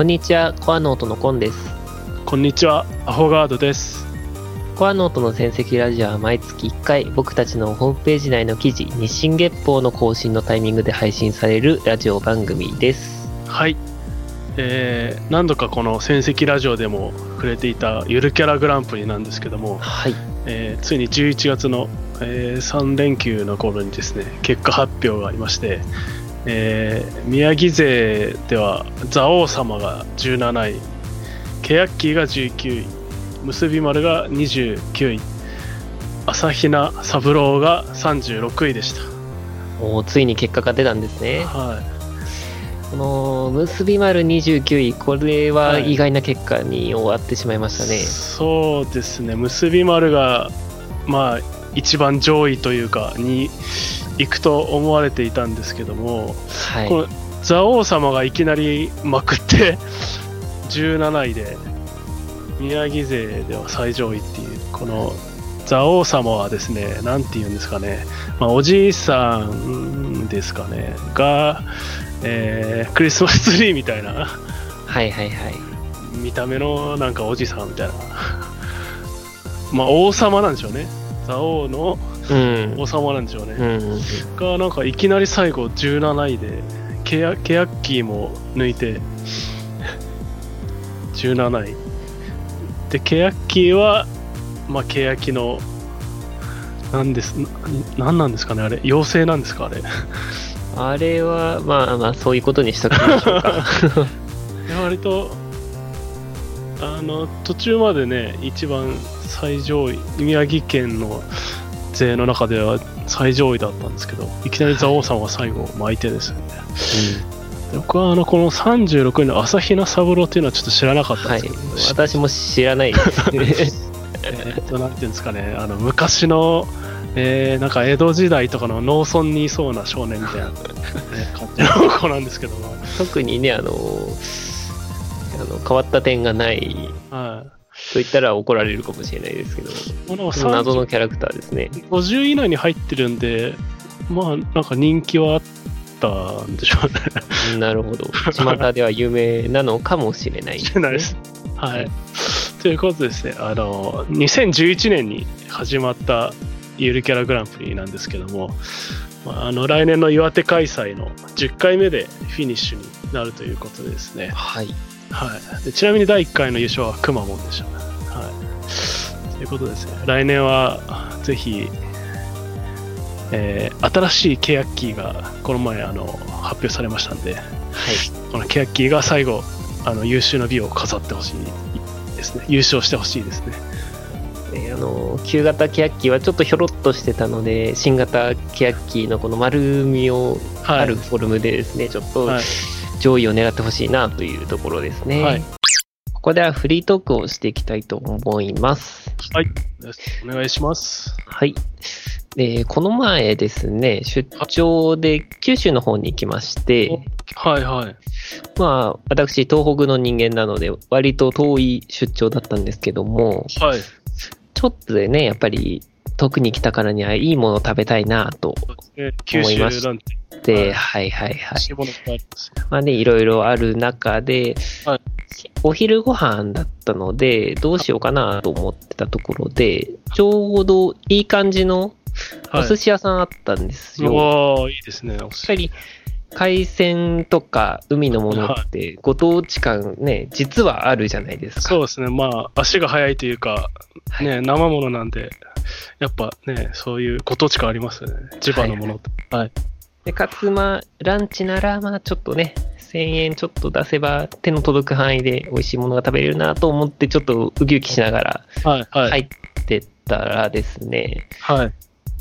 こんにちは、コアノートのコンです。こんにちは、アホガードです。コアノートの戦績ラジオは毎月1回、僕たちのホームページ内の記事、日進月報の更新のタイミングで配信されるラジオ番組です。はい。えー、何度かこの戦績ラジオでも触れていたゆるキャラグランプリなんですけども、はい。えーついに11月の、え3連休の頃にですね、結果発表がありまして、えー宮城勢では蔵王様が17位、ケヤッキーが19位、結び丸が29位、朝比奈三郎が36位でした。おーついに結果が出たんですね。はい。この、結び丸29位、これははい意外な結果に終わってしまいましたね。そうですね結び丸がまあ一番上位というかに行くと思われていたんですけども、はい。この蔵王様がいきなりまくって17位で宮城勢では最上位っていうこの蔵王様はですね何て言うんですかね、まあ、おじいさんですかね。が、えークリスマスツリーみたいな。はいはいはい。見た目のなんかおじさんみたいな。まあ王様なんでしょうね。蔵王のうん。王様なんでしょうね、うん。がなんかいきなり最後17位でケヤケヤッキーも抜いて17位でケヤッキーはまあケヤキのなんですななんなんですかねあれ妖精なんですかあれあれは、まあまあ、そういうことにしときましょうか。割とあの途中までね一番最上位宮城県の勢の中では最上位だったんですけどいきなり蔵王さんは最後巻い。てですよね、僕はあのこの36位の朝比奈三郎っていうのはちょっと知らなかったんはいですけど、。私も知らないですね。えーっとなんていうんですかね。あの昔のえーなんか江戸時代とかの農村にいそうな少年みたいな、ね感じの子なんですけども、特にね、あの、あの変わった点がないはいと言ったら怒られるかもしれないですけど、謎のキャラクターですね。50位以内に入ってるんで、まあ、なんか人気はあったんでしょうね。なるほど。巷では有名なのかもしれない、知らないです。はい。ということでですね、あの、2011年に始まったゆるキャラグランプリなんですけども、まあ、あの来年の岩手開催の10回目でフィニッシュになるということでですね、はい。はい、でちなみに第1回の優勝はくまモンでした、ね。はい、ということですね、来年はぜひ、えー新しいケヤッキーがこの前あの発表されましたんで、はい。このケヤッキーが最後、あの優秀な美を飾ってほしいですね、優勝してほしいですね。であの旧型ケヤッキーはちょっとひょろっとしてたので新型ケヤッキーのこの丸みをはい、あるフォルムでですね、ちょっとはい上位を狙ってほしいなというところですね、はいここではフリートークをしていきたいと思いますはい、お願いします。はいでこの前ですね出張で九州の方に行きましてはいはい。まあ私東北の人間なので割と遠い出張だったんですけどもはい。ちょっとでねやっぱり遠くに来たからにはいいものを食べたいなとえー九州なんて、で、ははいはいはい。まあね、いろいろある中で、はいお昼ご飯だったので、どうしようかなと思ってたところで、ちょうどいい感じのおはい寿司屋さんあったんですよ。やっおーいいですね。お寿司ぱり海鮮とか海のものってご当地感ね、実はあるじゃないですか。そうですね、まあ、足が速いというか、はいね、生ものなんで、やっぱね、そういうご当地感ありますよね、千葉のものって。はい。でかつ、まあ、ランチなら、まあ、ちょっとね、1000円ちょっと出せば手の届く範囲で美味しいものが食べれるなと思って、ちょっとウキウキしながらはい。はい。入ってったらですね、はい。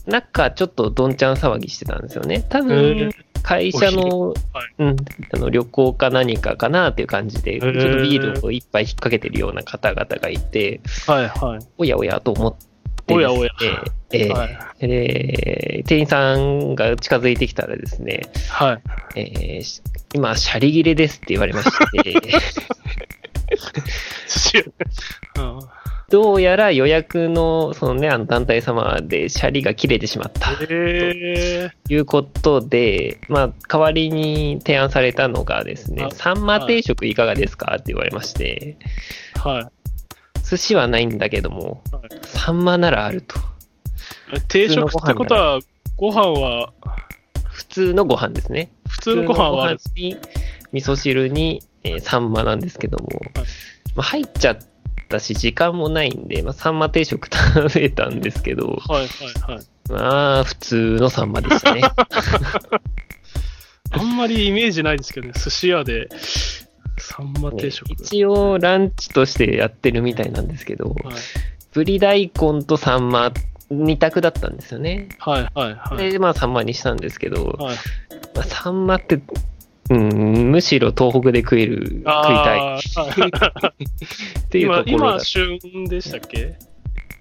なんかちょっとどんちゃん騒ぎしてたんですよね。多え分ー、会社の、はいうん、あの旅行か何かかなっていう感じで、ちょっーとビールを一杯引っ掛けてるような方々がいて、はい。はい。おやおやと思っておやおやえーはい。で店員さんが近づいてきたらですね、はい。えーし今、シャリ切れですって言われまして、うんどうやら予約の、そのね、あの団体様でシャリが切れてしまった。えということで、まあ、代わりに提案されたのがですねあ、サンマ定食いかがですかって言われまして、ー、はい。寿司はないんだけども、はい。サンマならあると。え定食ってことは、ご飯は、普通のご飯ですね。普通のご飯はに、味噌汁に、えーサンマなんですけども、はい。まあ、入っちゃったし、時間もないんで、まあ、サンマ定食食べたんですけど、はいはいはい。まあ、普通のサンマでしたね。あんまりイメージないですけどね、寿司屋で、サンマ定食。ね一応、ランチとしてやってるみたいなんですけど、はいぶり大根とサンマ2択だったんですよね。はいはいはい。で、まあ、サンマにしたんですけど、はい、まあ、サンマって、うん、むしろ東北で食える、食いたい。っていう今、ところだ今、旬でしたっけ？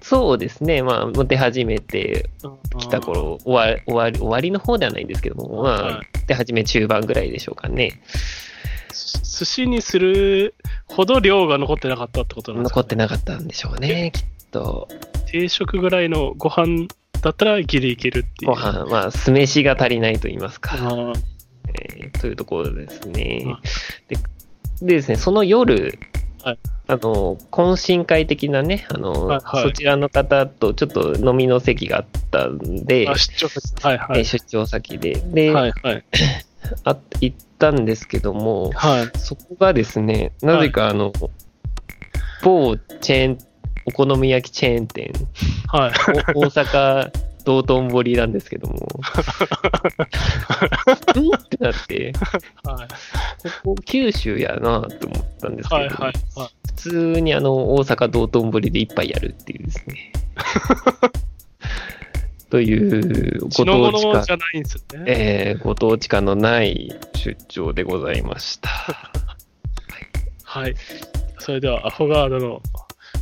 そうですね、まあ、もう出始めてきた頃、終わり終わり終わりの方ではないんですけども、まはあ、出始め中盤ぐらいでしょうかね。寿司にするほど量が残ってなかったってことなんですか？残ってなかったんでしょうね、きっと。定食ぐらいのご飯だったらギリいけるっていう。ご飯、まあ、酢飯が足りないと言いますか、えーというところですねあ。ででですね、その夜、はいあの、懇親会的なね、あの、はいはいそちらの方とちょっと飲みの席があったんで、あ、出張です。はいはい。えー出張先で、で、はいはい。あ行ったんですけども、はい。そこがですね、なぜかあの、某チェーン、お好み焼きチェーン店、はい。お大阪道頓堀なんですけども、うんってなって、はい。ここ九州やなと思ったんですけど、はいはい。はい普通にあの大阪道頓堀で一杯やるっていうですね。というご当地感物じ、ゃないんですよね。えーご当地感のない出張でございました。はい。それでは、アフォガードの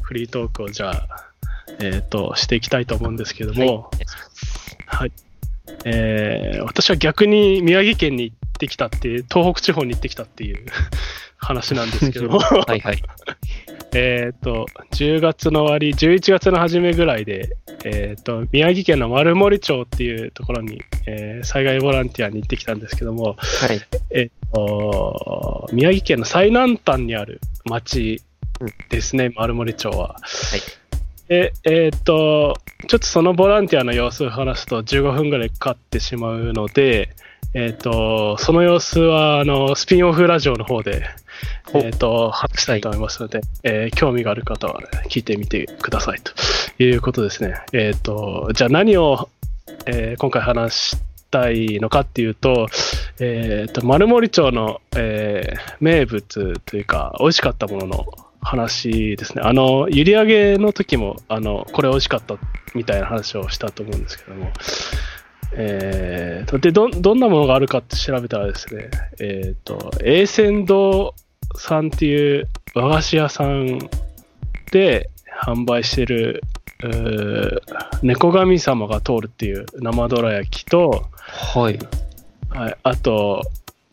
フリートークをじゃあ、えっ、と、していきたいと思うんですけども、はい。えー私は逆に宮城県に行ってきたっていう、東北地方に行ってきたっていう 話なんですけども、はいはい。えっと、10月の終わり、11月の初めぐらいで、えっ、と、宮城県の丸森町っていうところに、えー災害ボランティアに行ってきたんですけども、はい。えっと、宮城県の最南端にある町ですね、丸森町は。はい。で、えっと、ちょっとそのボランティアの様子を話すと15分ぐらいかかってしまうので、えっと、その様子は、あの、スピンオフラジオの方で、おえっと、話したいと思いますので、えー興味がある方は聞いてみてくださいということですね。えっと、じゃあ何を、えー今回話したいのかっていうと、えっと、丸森町の、えー名物というか、美味しかったものの話ですね。あの、閖上の時も、あの、これ美味しかったみたいな話をしたと思うんですけども、えーと、で、ど、どんなものがあるかって調べたらですね、えっ、と、栄泉堂さんっていう和菓子屋さんで販売してる、猫神様が通るっていう生どら焼きと、はい。はい、あと、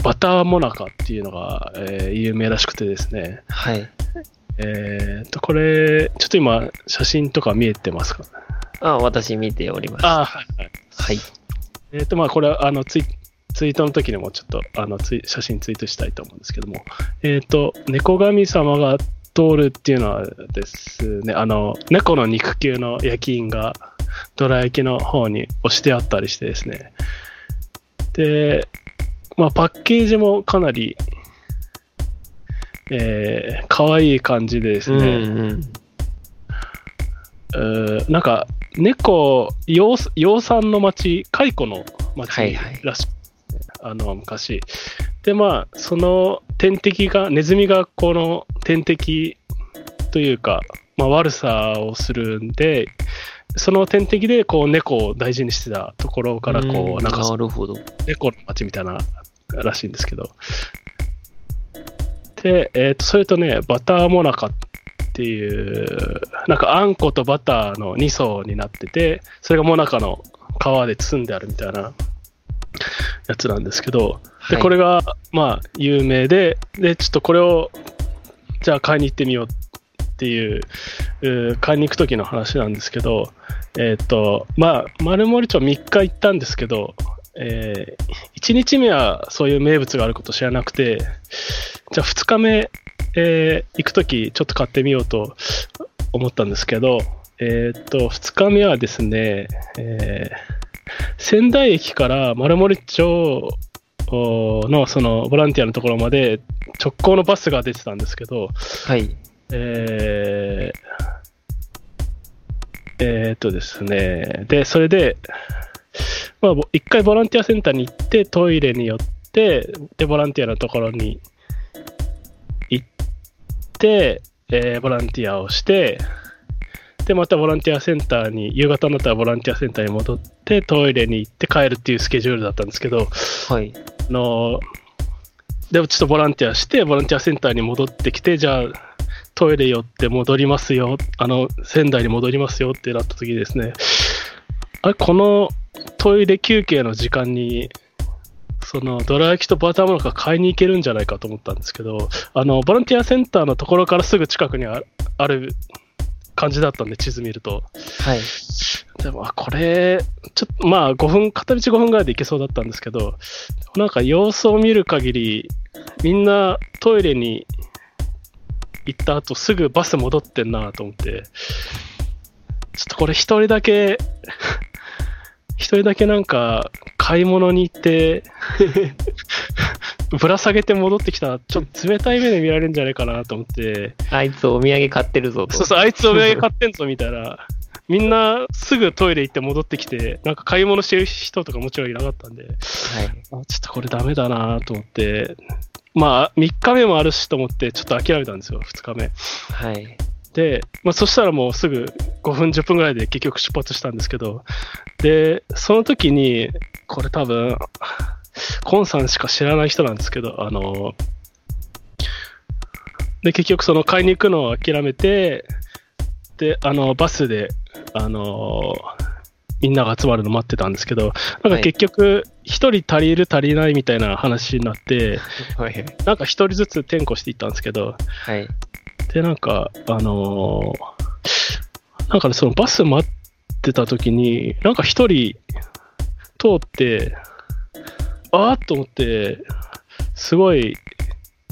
バターモナカっていうのが、えー有名らしくてですね、はい。えー、と、これ、ちょっと今、写真とか見えてますか？あ、私見ております。あはい、はい。はい。えー、と、まあ、これは、あの、ツイツイートの時にもちょっと、あの、ツイ写真ツイートしたいと思うんですけども、えー、と、猫神様が通るっていうのはですね、あの、猫の肉球の焼き印が、どら焼きの方に押してあったりしてですね、で、まあ、パッケージもかなり、えー、可愛い感じでですうんね、うん。うーなんか、猫、養養蚕の町、蚕の町はいはいらしい、あの、昔。で、まあ、その天敵が、ネズミがこの天敵というか、まあ、悪さをするんで、その天敵で、こう、猫を大事にしてたところから、こう、なんか、なるほど。猫の町みたいならしいんですけど。で、えっ、と、それとね、バターモナカっていう、なんかあんことバターの2層になってて、それがモナカの皮で包んであるみたいなやつなんですけど、で、はい。これが、まあ、有名で、で、ちょっとこれを、じゃあ買いに行ってみようっっていう、う買いに行く時の話なんですけど、えっ、と、まあ、丸森町3日行ったんですけど、えー、1日目はそういう名物があること知らなくて、じゃあ2日目、えー、行く時ちょっと買ってみようと思ったんですけど、えっ、と、2日目はですね、えー、仙台駅から丸森町のそのボランティアのところまで直行のバスが出てたんですけど、はい。えー、えーっとですね、で、それで、まあ、ぼ一回ボランティアセンターに行って、トイレに寄って、で、ボランティアのところにて、えーボランティアをして、で、またボランティアセンターに、夕方になったらボランティアセンターに戻って、トイレに行って帰るっていうスケジュールだったんですけど、はい。あのでもちょっとボランティアして、ボランティアセンターに戻ってきて、じゃあ、トイレ寄って戻りますよ、あの、仙台に戻りますよってなった時ですね、あれ、このトイレ休憩の時間に、その、どら焼きとバターモナカ買いに行けるんじゃないかと思ったんですけど、あの、ボランティアセンターのところからすぐ近くにあある感じだったんで、地図見ると。はい。でも、あこれ、ちょっと、まあ、5分、片道5分ぐらいで行けそうだったんですけど、なんか様子を見る限り、みんなトイレに行った後すぐバス戻ってんなと思って、ちょっとこれ一人だけ、一人だけなんか買い物に行って、ぶら下げて戻ってきたら、ちょっと冷たい目で見られるんじゃないかなと思って、あいつお土産買ってるぞと。そうそう、あいつお土産買ってんぞみたいな。みんなすぐトイレ行って戻ってきて、なんか買い物してる人とかもちろんいなかったんで、はい。あちょっとこれダメだなと思って、まあ3日目もあるしと思ってちょっと諦めたんですよ、2日目。はい。で、まあそしたらもうすぐ5分10分ぐらいで結局出発したんですけど、で、その時に、これ多分、コンさんしか知らない人なんですけど、あの、で、結局その買いに行くのを諦めて、で、あの、バスで、あの、みんなが集まるの待ってたんですけど、なんか結局、一人足りる足りないみたいな話になって、はい。なんか一人ずつ転校していったんですけど、はい。で、なんか、あのーなんかね、そのバス待ってた時に、なんか一人通って、あーっと思って、すごい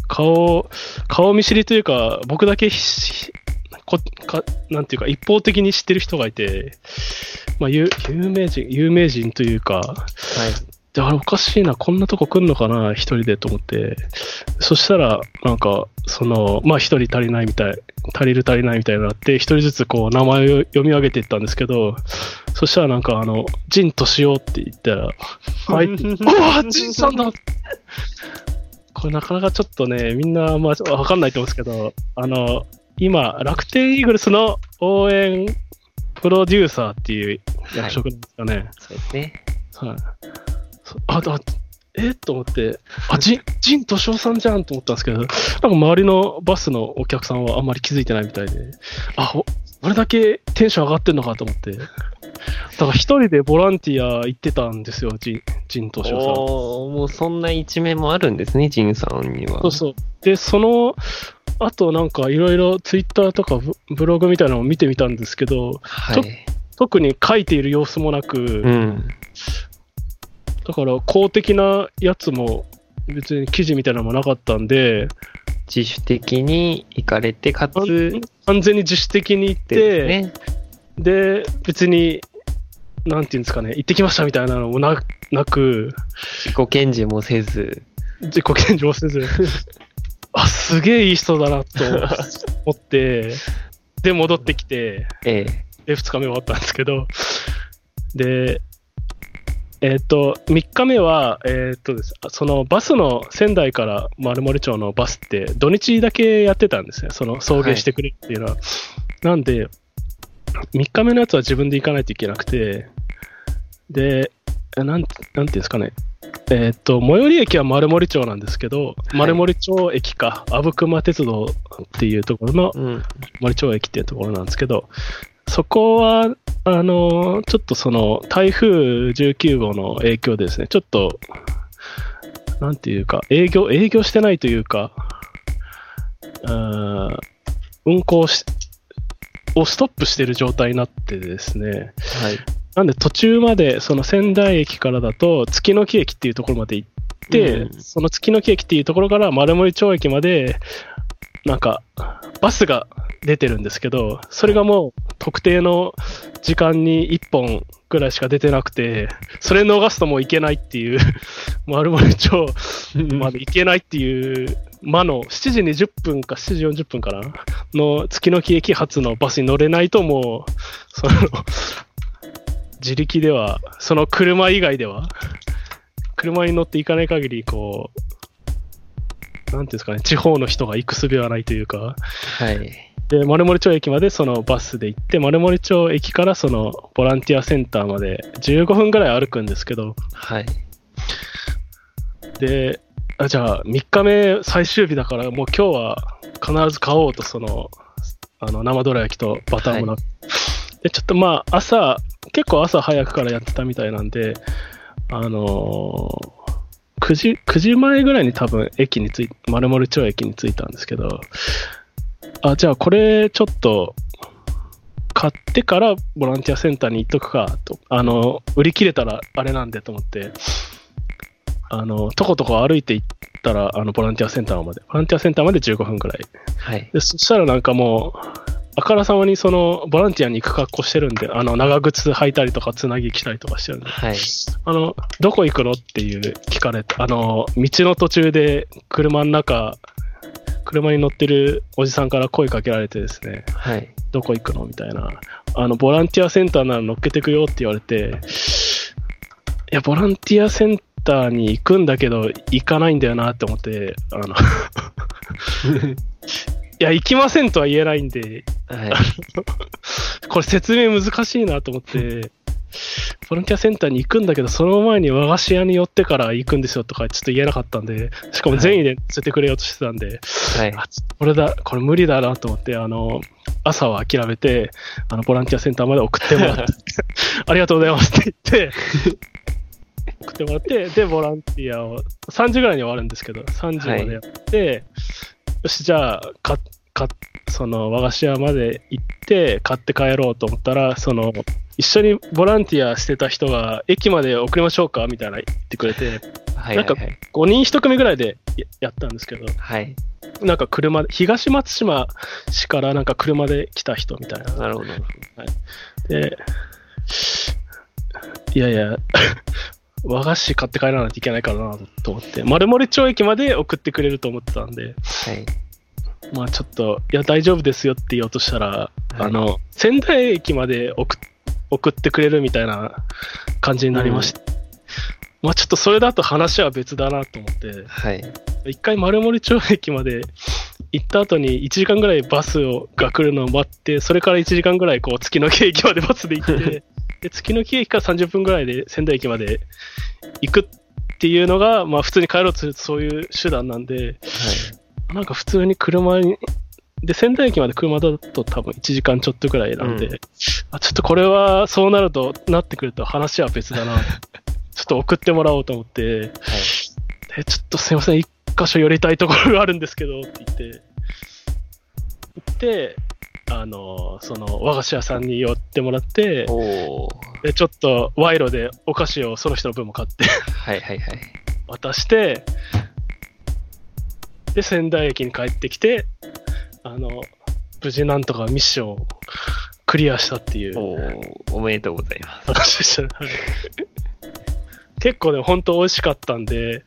顔、顔見知りというか、僕だけこか、なんていうか、一方的に知ってる人がいて、まあ、有有名人、有名人というか、はい。で、あれおかしいな、こんなとこ来んのかな、一人でと思って。そしたら、なんか、その、まあ一人足りないみたい、足りる足りないみたいになって、一人ずつこう、名前を読み上げていったんですけど、そしたらなんか、あの、ジン敏夫って言ったら、はい、うわジンさんだこれなかなかちょっとね、みんな、まあ、わかんないと思うんですけど、あの、今、楽天イーグルスの応援プロデューサーっていう役職なんですかね。そうですね。はい。そあ、あ、え？と思って、あ、ジン、ジン敏夫さんじゃんと思ったんですけど、なんか周りのバスのお客さんはあんまり気づいてないみたいで、あ、お俺だけテンション上がってんのかと思って、だから一人でボランティア行ってたんですよ、ジン、ジン敏夫さん。もうそんな一面もあるんですね、ジンさんには。そうそう。で、その、あとなんかいろいろツイッターとかブブログみたいなのを見てみたんですけど、はい。特に書いている様子もなく、うん。だから公的なやつも別に記事みたいなのもなかったんで、自主的に行かれて、かつ、完全に自主的に行っでて、ね。で、別に、なんていうんですかね、行ってきましたみたいなのもななく、自己顕示もせず。自己顕示もせず、あ、すげえいい人だなと思って、で、戻ってきて、ええ。で、2日目終わったんですけど、で、えっ、と、3日目は、えっ、とです、そのバスの仙台から丸森町のバスって土日だけやってたんですね。その送迎してくれるっていうのは。なんで、3日目のやつは自分で行かないといけなくて、で、えなん、なんていうんですかね。えっ、と、最寄り駅は丸森町なんですけど、い丸森町駅か、阿武隈鉄道っていうところのうん。森町駅っていうところなんですけど、そこは、あの、ちょっとその、台風19号の影響でですね、ちょっと、なんていうか、営業、営業してないというか、あー運行しをストップしてる状態になってですね、はい。なんで途中まで、その仙台駅からだと、月の木駅っていうところまで行って、うんその月の木駅っていうところから丸森町駅まで、なんか、バスが出てるんですけど、それがもう特定の時間に1本ぐらいしか出てなくて、それ逃すともう行けないっていう、丸森町まで行けないっていう、魔の7時20分か7時40分かなの月の木駅発のバスに乗れないともう、その、自力では、その車以外では、車に乗って行かない限り、こう、なんていうんですかね、地方の人が行く術はないというか、はい。で、丸森町駅までそのバスで行って、丸森町駅からそのボランティアセンターまで15分ぐらい歩くんですけど、はい。で、あじゃあ3日目最終日だからもう今日は必ず買おうと、その、あの生どら焼きとバターもなく、で、ちょっとまあ朝、結構朝早くからやってたみたいなんで、あのー9時、9時前ぐらいに多分駅に着い、丸森町駅に着いたんですけど、あ、じゃあこれちょっと買ってからボランティアセンターに行っとくかと、あの、売り切れたらあれなんでと思って、あの、とことこ歩いて行ったら、あの、ボランティアセンターまで、ボランティアセンターまで15分ぐらい。はい。で、そしたらなんかもう、あからさまにその、ボランティアに行く格好してるんで、あの、長靴履いたりとか、つなぎ着たりとかしてるんで、はい。あの、どこ行くのっていう聞かれて、あの、道の途中で車の中、車に乗ってるおじさんから声かけられてですね、はい。どこ行くのみたいな。あの、ボランティアセンターなら乗っけてくよって言われて、いや、ボランティアセンターに行くんだけど、行かないんだよなって思って、あの、いや、行きませんとは言えないんで、はい。これ説明難しいなと思って、ボランティアセンターに行くんだけど、その前に和菓子屋に寄ってから行くんですよとかちょっと言えなかったんで、しかも善意で乗せてくれようとしてたんで、はい。これだ、これ無理だなと思って、あの、朝は諦めて、あの、ボランティアセンターまで送ってもらって、ありがとうございますって言って、送ってもらって、で、ボランティアを、3時ぐらいに終わるんですけど、3時までやって、よし、じゃあ、か、か、その和菓子屋まで行って、買って帰ろうと思ったら、その、一緒にボランティアしてた人が、駅まで送りましょうかみたいな言ってくれて、はい。なんかはい。5人1組ぐらいでややったんですけど、はい。なんか車で、東松島市からなんか車で来た人みたいな。なるほど。で、いやいや、和菓子買って帰らないといけないからなと思って、丸森町駅まで送ってくれると思ってたんで、はい。まあちょっと、いや大丈夫ですよって言おうとしたら、あの、仙台駅まで送っ送ってくれるみたいな感じになりまして、まあちょっとそれだと話は別だなと思って、はい。一回丸森町駅まで行った後に1時間ぐらいバスをが来るのを待って、それから1時間ぐらいこう月の木駅までバスで行って、で月の木駅から30分ぐらいで仙台駅まで行くっていうのが、まあ普通に帰ろうとするとそういう手段なんで、なんか普通に車に、で、仙台駅まで車だと多分1時間ちょっとぐらいなんで、うんあちょっとこれはそうなると、なってくると話は別だな。ちょっと送ってもらおうと思って、はい。でちょっとすいません、一箇所寄りたいところがあるんですけどって言って、行って、あの、その和菓子屋さんに寄ってもらって。で、ちょっと賄賂でお菓子をその人の分も買ってはいはいはい。渡して、で、仙台駅に帰ってきて、あの、無事なんとかミッションをクリアしたっていうおー。おめでとうございます。話でしたね。はい結構ね、本当美味しかったんで、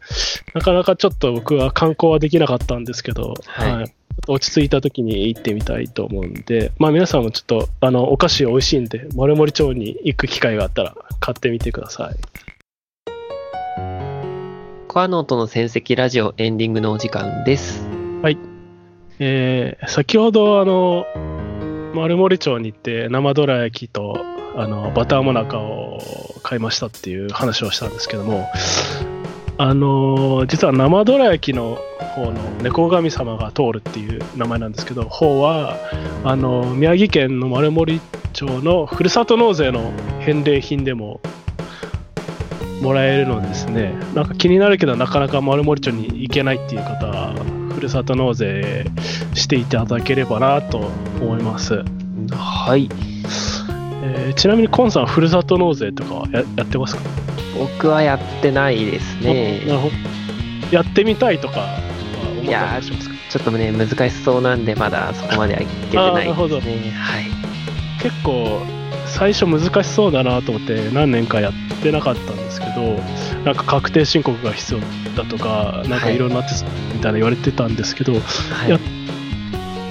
なかなかちょっと僕は観光はできなかったんですけど、はいちょっと落ち着いた時に行ってみたいと思うんで、まあ皆さんもちょっと、あの、お菓子美味しいんで、丸森町に行く機会があったら買ってみてください。コアノートの戦績ラジオエンディングのお時間です。えー先ほど、あの、丸森町に行って生どら焼きと、あの、バターもなかを買いましたっていう話をしたんですけども、あの、実は生どら焼きの方の猫神様が通るっていう名前なんですけど、方は、あの、宮城県の丸森町のふるさと納税の返礼品でももらえるのですね、なんか気になるけどなかなか丸森町に行けないっていう方は、るるさと納税していただければなと思います。はい。えーちなみにコンさん、ふるさと納税とかはややってますか？僕はやってないですなるね。ほど。やってみたいとかは思ったりしますか？ちょっとね、難しそうなんで、まだそこまではいけてないですね。はい。結構最初難しそうだなと思って何年かやってなかったんですけどなんか確定申告が必要だとかなんかいろんな手続きみたいな言われてたんですけど、はい。や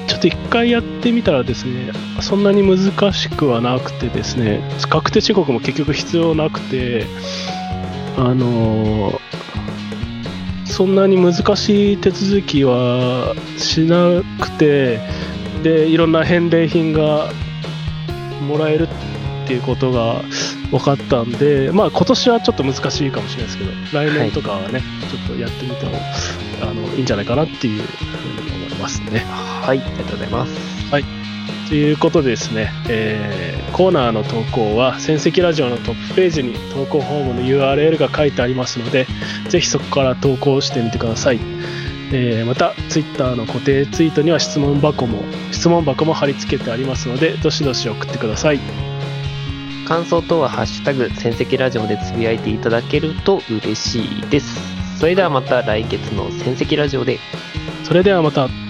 ちょっと一回やってみたらですねそんなに難しくはなくてですね確定申告も結局必要なくてあのーそんなに難しい手続きはしなくてでいろんな返礼品がもらえるっていうことが分かったんで、まあ今年はちょっと難しいかもしれないですけど、来年とかはね、ちょっとやってみてもあのいいんじゃないかなっていうふうに思いますね。はい、ありがとうございます。ということでですね、えーコーナーの投稿は戦績ラジオのトップページに投稿フォームの URL が書いてありますので、ぜひそこから投稿してみてください。えーまた、Twitter の固定ツイートには質問箱も、質問箱も貼り付けてありますので、どしどし送ってください。感想等はハッシュタグ戦績ラジオでつぶやいていただけると嬉しいです。それではまた来月の戦績ラジオで。それではまた。